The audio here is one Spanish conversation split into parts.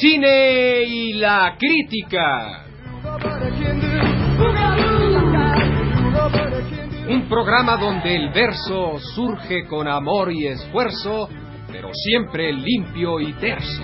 cine y la crítica. Un programa donde el verso surge con amor y esfuerzo, pero siempre limpio y terso.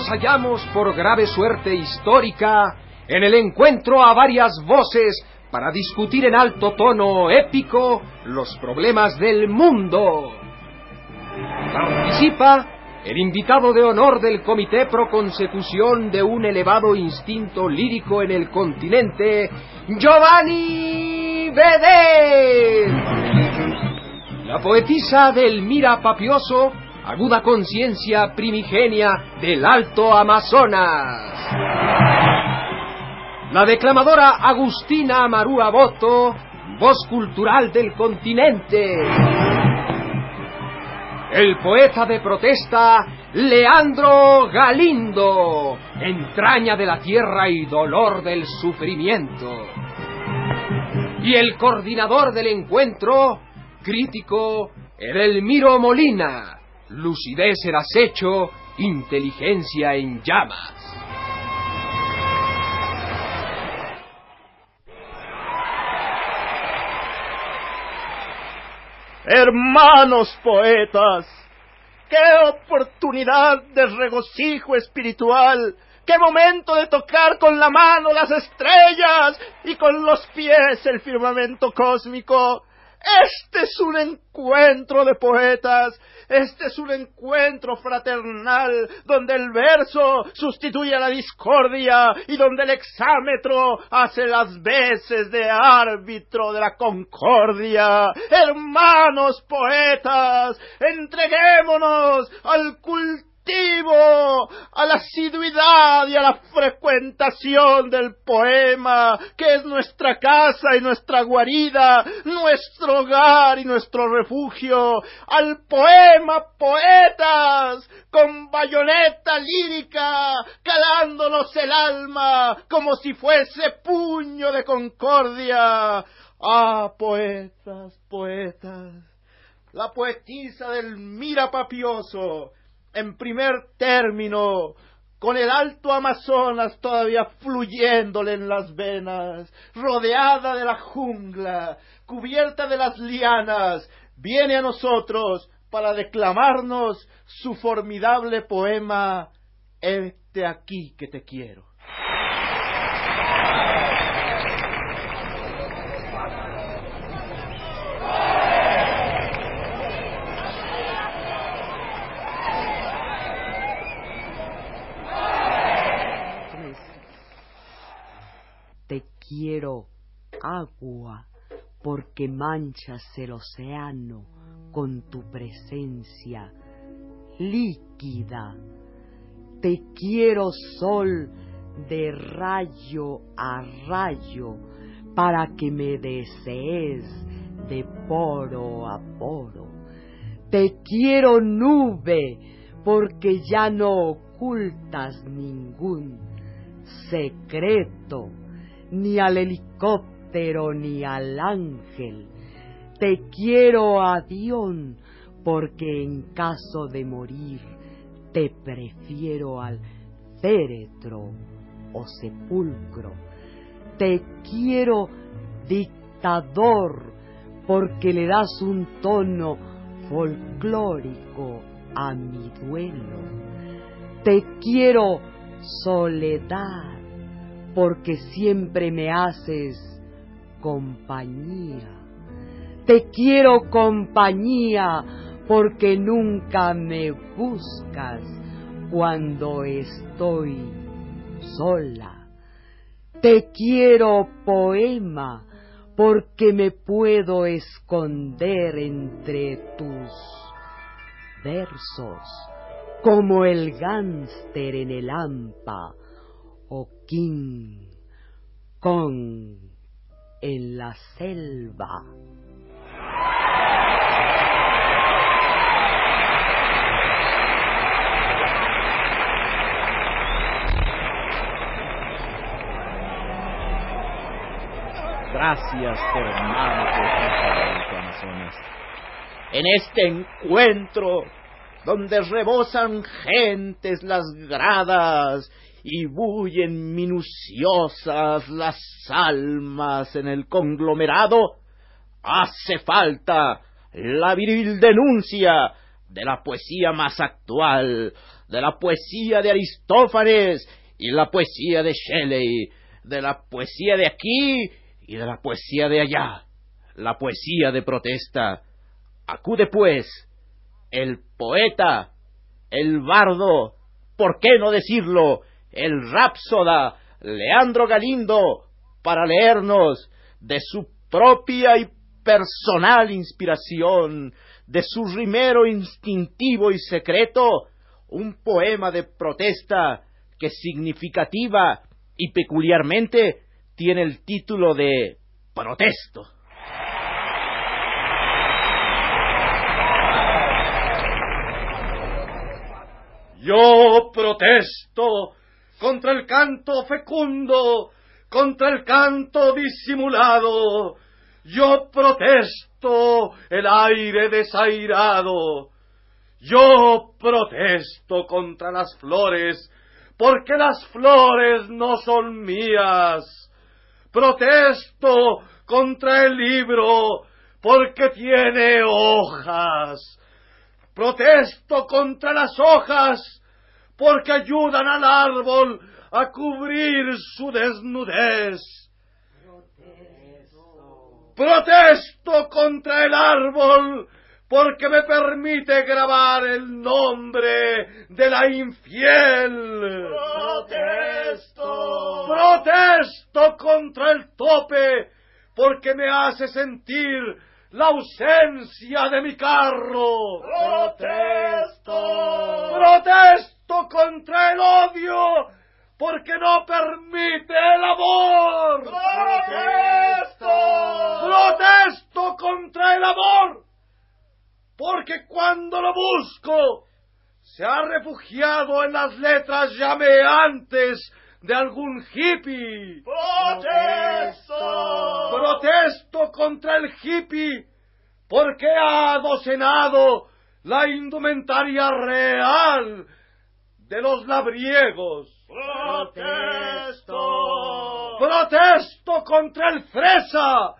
Nos hallamos por grave suerte histórica en el encuentro a varias voces para discutir en alto tono épico los problemas del mundo. Participa el invitado de honor del Comité Pro Consecución de un elevado instinto lírico en el continente, Giovanni Bedel. La poetisa del Mira Papioso aguda conciencia primigenia del Alto Amazonas. La declamadora Agustina Amarúa Boto, voz cultural del continente. El poeta de protesta Leandro Galindo, entraña de la tierra y dolor del sufrimiento. Y el coordinador del encuentro, crítico Edelmiro Molina, lucidez en acecho, inteligencia en llamas. Hermanos poetas, qué oportunidad de regocijo espiritual, qué momento de tocar con la mano las estrellas y con los pies el firmamento cósmico. Este es un encuentro de poetas este es un encuentro fraternal donde el verso sustituye a la discordia y donde el exámetro hace las veces de árbitro de la concordia. Hermanos poetas, entreguémonos al culto a la asiduidad y a la frecuentación del poema, que es nuestra casa y nuestra guarida, nuestro hogar y nuestro refugio, al poema poetas, con bayoneta lírica, calándonos el alma como si fuese puño de concordia. Ah, poetas, poetas, la poetisa del mira papioso, en primer término, con el alto Amazonas todavía fluyéndole en las venas, rodeada de la jungla, cubierta de las lianas, viene a nosotros para declamarnos su formidable poema, Este aquí que te quiero. Quiero agua porque manchas el océano con tu presencia líquida. Te quiero sol de rayo a rayo para que me desees de poro a poro. Te quiero nube porque ya no ocultas ningún secreto ni al helicóptero, ni al ángel. Te quiero a Dion, porque en caso de morir te prefiero al féretro o sepulcro. Te quiero dictador, porque le das un tono folclórico a mi duelo. Te quiero soledad, porque siempre me haces compañía. Te quiero compañía porque nunca me buscas cuando estoy sola. Te quiero poema porque me puedo esconder entre tus versos como el gánster en el hampa o King Kong en la selva. Gracias, hermano, por Amazonas. En este encuentro donde rebosan gentes las gradas y bullen minuciosas las almas en el conglomerado, hace falta la viril denuncia de la poesía más actual, de la poesía de Aristófanes y la poesía de Shelley, de la poesía de aquí y de la poesía de allá, la poesía de protesta. Acude pues el poeta, el bardo, ¿por qué no decirlo? El rapsoda Leandro Galindo, para leernos de su propia y personal inspiración, de su rimero instintivo y secreto, un poema de protesta que significativa y peculiarmente tiene el título de Protesto. Yo protesto contra el canto fecundo, contra el canto disimulado. Yo protesto el aire desairado. Yo protesto contra las flores, porque las flores no son mías. Protesto contra el libro, porque tiene hojas. Protesto contra las hojas, porque ayudan al árbol a cubrir su desnudez. Protesto contra el árbol, porque me permite grabar el nombre de la infiel. Protesto. Protesto contra el tope, porque me hace sentir la ausencia de mi carro. Protesto. Protesto contra el odio, porque no permite el amor. Protesto. Protesto contra el amor, porque cuando lo busco, se ha refugiado en las letras llameantes de algún hippie. Protesto. Protesto contra el hippie porque ha adocenado la indumentaria real de los labriegos. Protesto. Protesto contra el fresa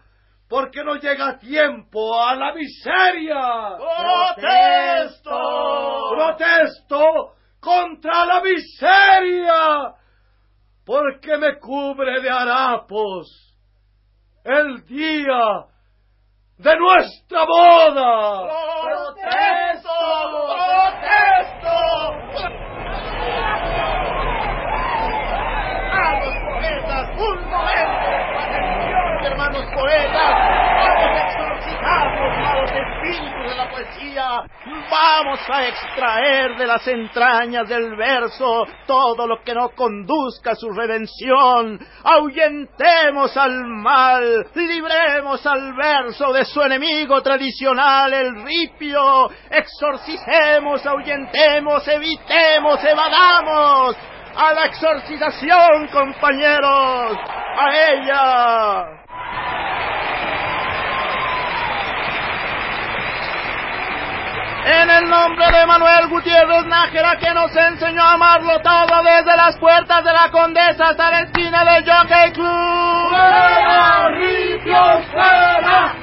porque no llega a tiempo a la miseria. Protesto. Protesto contra la miseria porque me cubre de harapos el día de nuestra boda. Protesto. Protesto. Vamos, poetas, un momento. Atención, hermanos poetas. Vamos a exorcizar los malos espíritus de la poesía. Vamos a extraer de las entrañas del verso todo lo que no conduzca a su redención. Ahuyentemos al mal, libremos al verso de su enemigo tradicional, el ripio. Exorcicemos, ahuyentemos, evitemos, evadamos. A la exorcización, compañeros. A ella. En el nombre de Manuel Gutiérrez Nájera, que nos enseñó a amarlo todo desde las puertas de la Condesa hasta la esquina del Jockey Club. ¡Fuera!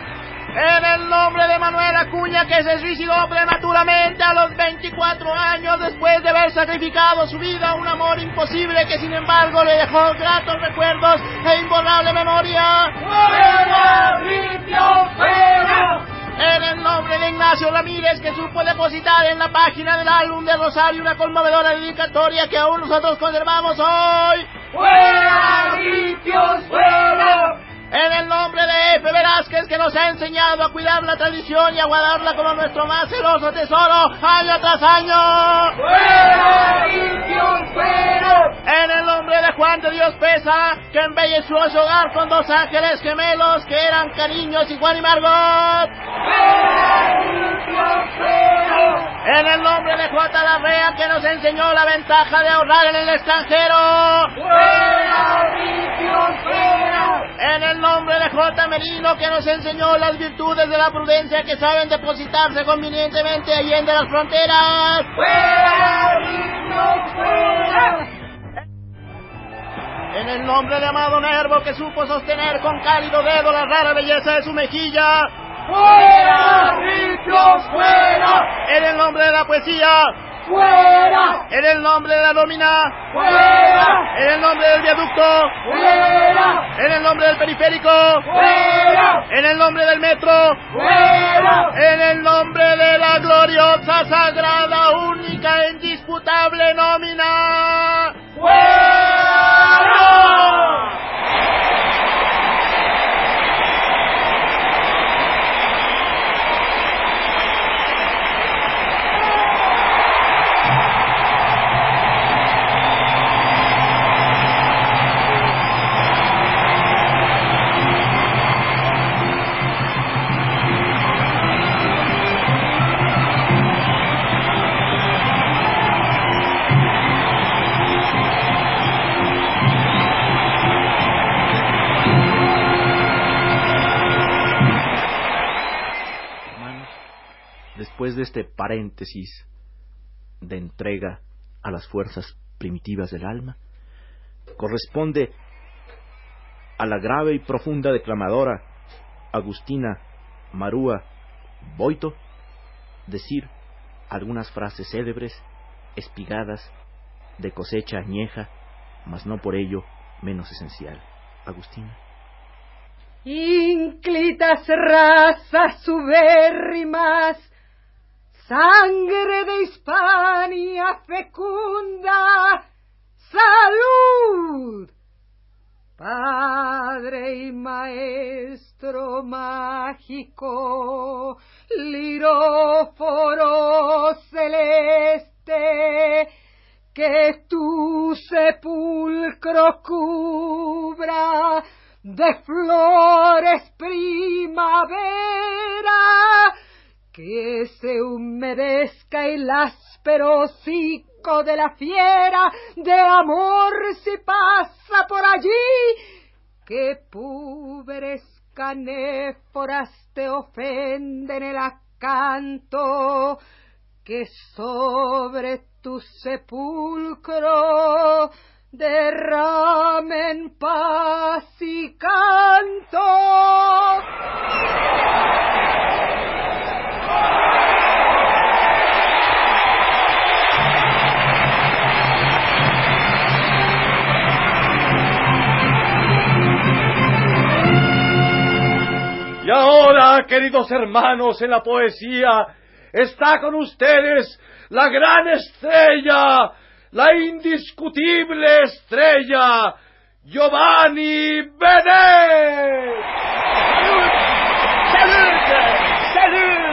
En el nombre de Manuel Acuña, que se suicidó prematuramente a los 24 años después de haber sacrificado su vida a un amor imposible que sin embargo le dejó gratos recuerdos e imborrable memoria. ¡Fuera, fuera! En el nombre de Ignacio Ramírez, que supo depositar en la página del álbum de Rosario una conmovedora dedicatoria que aún nosotros conservamos hoy. ¡Fuera, fuera! En el nombre de F. Velázquez, que nos ha enseñado a cuidar la tradición y a guardarla como nuestro más celoso tesoro, año tras año. ¡Fuera! En el nombre de Juan de Dios Pesa, que embelleció su hogar con dos ángeles gemelos que eran cariños y Juan y Margot. ¡Fuera! En el nombre de Juan Talarrea, que nos enseñó la ventaja de ahorrar en el extranjero. ¡Fuera, ripios, fuera! En el nombre de J. Merino que nos enseñó las virtudes de la prudencia que saben depositarse convenientemente allí en las fronteras. ¡Fuera, fuera! En el nombre de Amado Nervo que supo sostener con cálido dedo la rara belleza de su mejilla. ¡Fuera, Ripio, fuera! En el nombre de la poesía. ¡Fuera! En el nombre de la nómina. ¡Fuera! En el nombre del viaducto. ¡Fuera! En el nombre del periférico. ¡Fuera! En el nombre del metro. ¡Fuera! En el nombre de la gloriosa, sagrada, única, e indisputable nómina. ¡Fuera! Después de este paréntesis de entrega a las fuerzas primitivas del alma, corresponde a la grave y profunda declamadora Agustina Marúa Boito decir algunas frases célebres, espigadas, de cosecha añeja, mas no por ello menos esencial. Agustina. Ínclitas razas subérrimas, sangre de Hispania fecunda, salud. Padre y maestro mágico, liróforo celeste, que tu sepulcro cubra de flores primavera, que se humedezca el áspero hocico de la fiera de amor si pasa por allí, que púberes canéforas te ofenden el acanto, que sobre tu sepulcro derramen paz y canto. Y ahora, queridos hermanos, en la poesía está con ustedes la gran estrella, la indiscutible estrella, Giovanni Benet. ¡Salud! ¡Salud!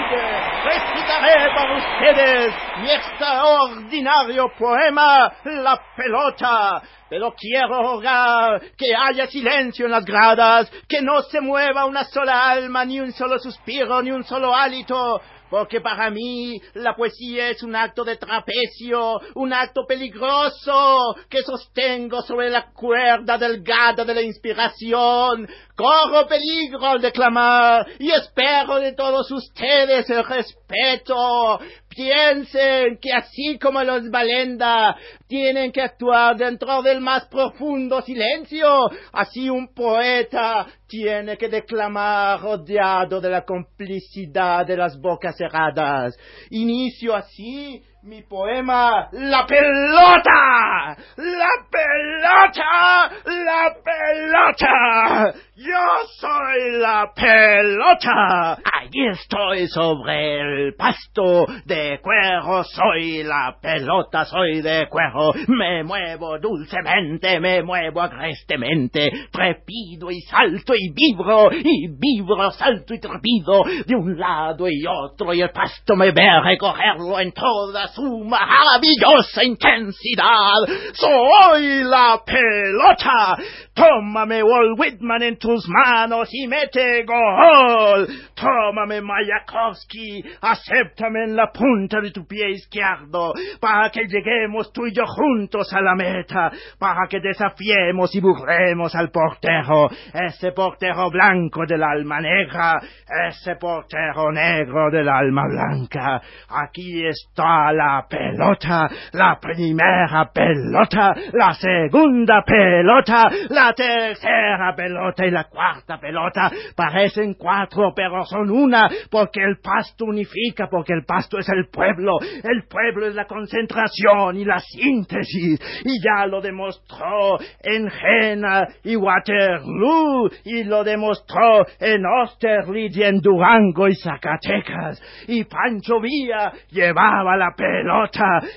Para ustedes mi extraordinario poema, La pelota. Pero quiero rogar que haya silencio en las gradas, que no se mueva una sola alma, ni un solo suspiro, ni un solo hálito, porque para mí la poesía es un acto de trapecio, un acto peligroso que sostengo sobre la cuerda delgada de la inspiración. Corro peligro al declamar y espero de todos ustedes el respeto. Piensen que así como los Valenda tienen que actuar dentro del más profundo silencio, así un poeta tiene que declamar rodeado de la complicidad de las bocas cerradas. Inicio así mi poema La pelota, la pelota, la pelota. Yo soy la pelota. Allí estoy sobre el pasto de cuero. Soy la pelota, soy de cuero. Me muevo dulcemente, me muevo agrestemente. Trepido y salto y vibro, y vibro, salto y trepido de un lado y otro. Y el pasto me ve recorrerlo en todas su maravillosa intensidad. Soy la pelota. Tómame Walt Whitman en tus manos y mete gol. Tómame Mayakovsky, acéptame en la punta de tu pie izquierdo para que lleguemos tú y yo juntos a la meta, para que desafiemos y burlemos al portero, ese portero blanco del alma negra, ese portero negro del alma blanca. Aquí está la pelota, la primera pelota, la segunda pelota, la tercera pelota y la cuarta pelota. Parecen cuatro, pero son una, porque el pasto unifica, porque el pasto es el pueblo, el pueblo es la concentración y la síntesis, y ya lo demostró en Jena y Waterloo, y lo demostró en Austerlitz y en Durango y Zacatecas, y Pancho Villa llevaba la pelota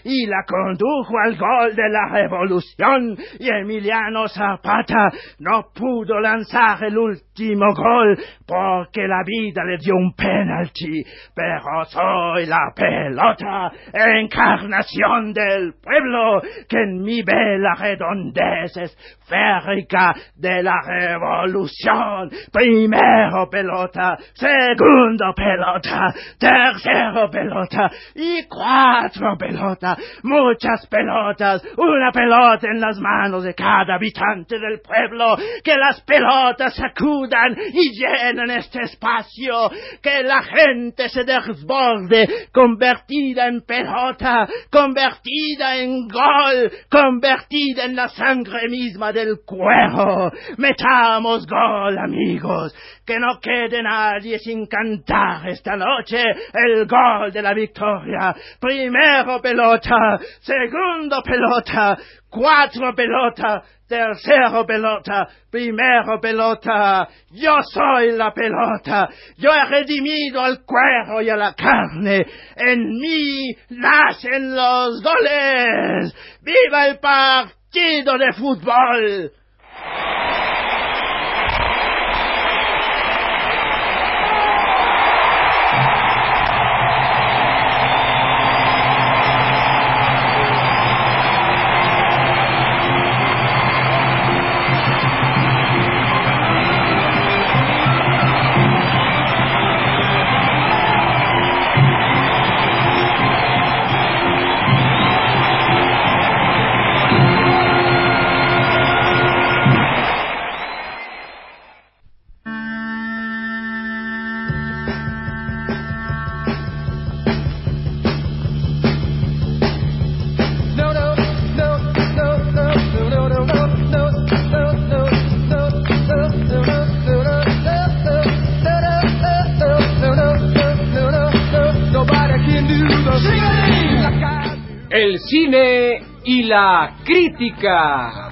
y la condujo al gol de la revolución, y Emiliano Zapata no pudo lanzar el último gol porque la vida le dio un penalti, pero soy la pelota, encarnación del pueblo, que en mi vela redondez esférica de la revolución. Primero pelota, segundo pelota, tercero pelota y cuatro pelotas, muchas pelotas, una pelota en las manos de cada habitante del pueblo, que las pelotas sacudan y llenan este espacio, que la gente se desborde, convertida en pelota, convertida en gol, convertida en la sangre misma del cuero. Metamos gol, amigos, que no quede nadie sin cantar esta noche el gol de la victoria. Primero pelota, segundo pelota, cuatro pelota, tercero pelota, primero pelota. Yo soy la pelota. Yo he redimido al cuero y a la carne. En mí nacen los goles. ¡Viva el partido de fútbol! La crítica.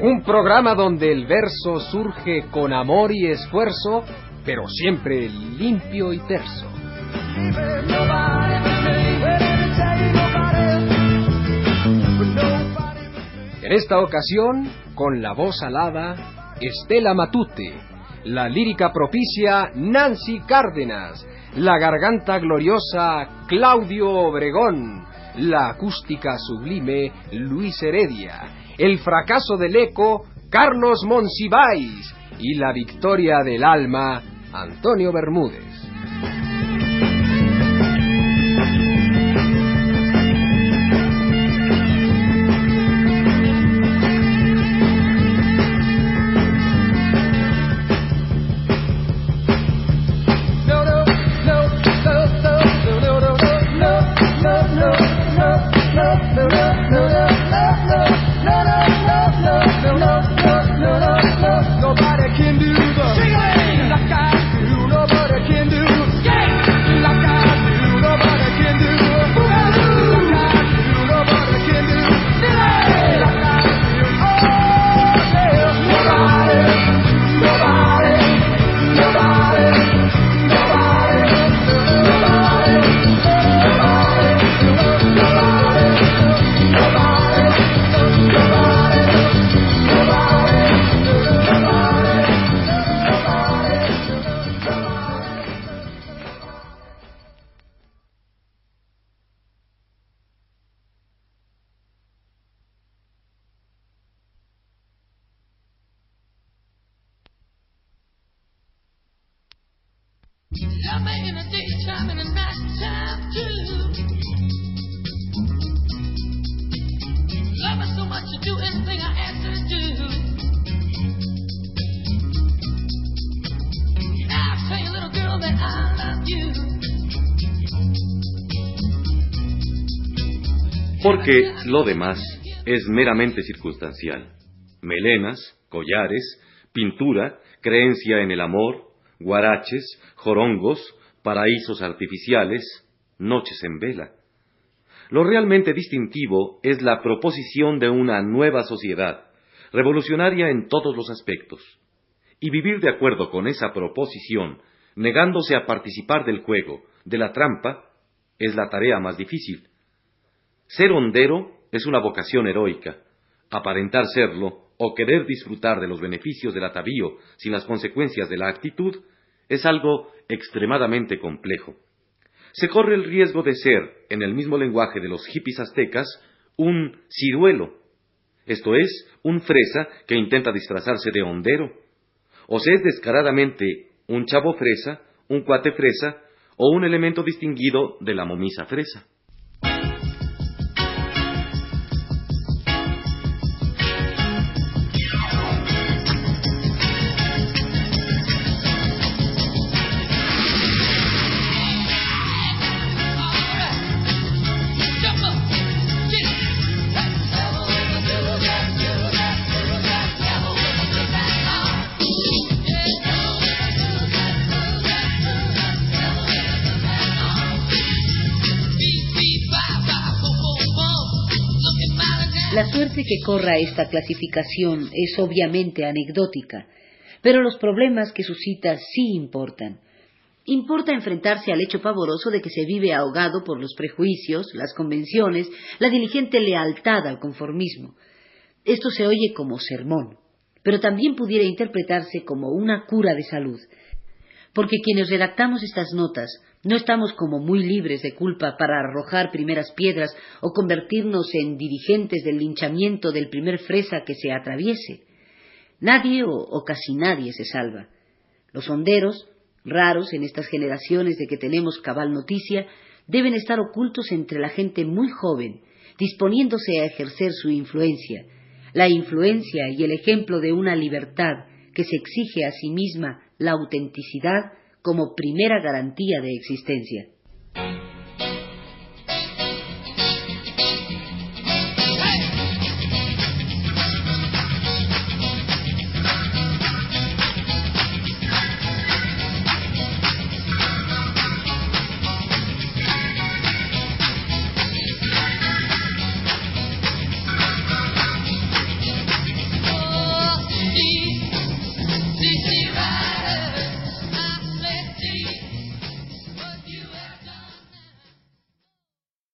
Un programa donde el verso surge con amor y esfuerzo, pero siempre limpio y terso. En esta ocasión, con la voz alada, Estela Matute, la lírica propicia Nancy Cárdenas, la garganta gloriosa Claudio Obregón, la acústica sublime Luis Heredia, el fracaso del eco Carlos Monsiváis. Y la victoria del alma Antonio Bermúdez. Porque lo demás es meramente circunstancial. Melenas, collares, pintura, creencia en el amor, guaraches, jorongos, paraísos artificiales, noches en vela. Lo realmente distintivo es la proposición de una nueva sociedad, revolucionaria en todos los aspectos. Y vivir de acuerdo con esa proposición, negándose a participar del juego, de la trampa, es la tarea más difícil, ser hondero es una vocación heroica. Aparentar serlo o querer disfrutar de los beneficios del atavío sin las consecuencias de la actitud es algo extremadamente complejo. Se corre el riesgo de ser, en el mismo lenguaje de los hippies aztecas, un ciruelo, esto es, un fresa que intenta disfrazarse de hondero, o se es descaradamente un chavo fresa, un cuate fresa o un elemento distinguido de la momisa fresa. La suerte que corra esta clasificación es obviamente anecdótica, pero los problemas que suscita sí importan. Importa enfrentarse al hecho pavoroso de que se vive ahogado por los prejuicios, las convenciones, la diligente lealtad al conformismo. Esto se oye como sermón, pero también pudiera interpretarse como una cura de salud, porque quienes redactamos estas notas no estamos como muy libres de culpa para arrojar primeras piedras o convertirnos en dirigentes del linchamiento del primer fresa que se atraviese. Nadie o, casi nadie se salva. Los honderos, raros en estas generaciones de que tenemos cabal noticia, deben estar ocultos entre la gente muy joven, disponiéndose a ejercer su influencia, la influencia y el ejemplo de una libertad que se exige a sí misma la autenticidad como primera garantía de existencia.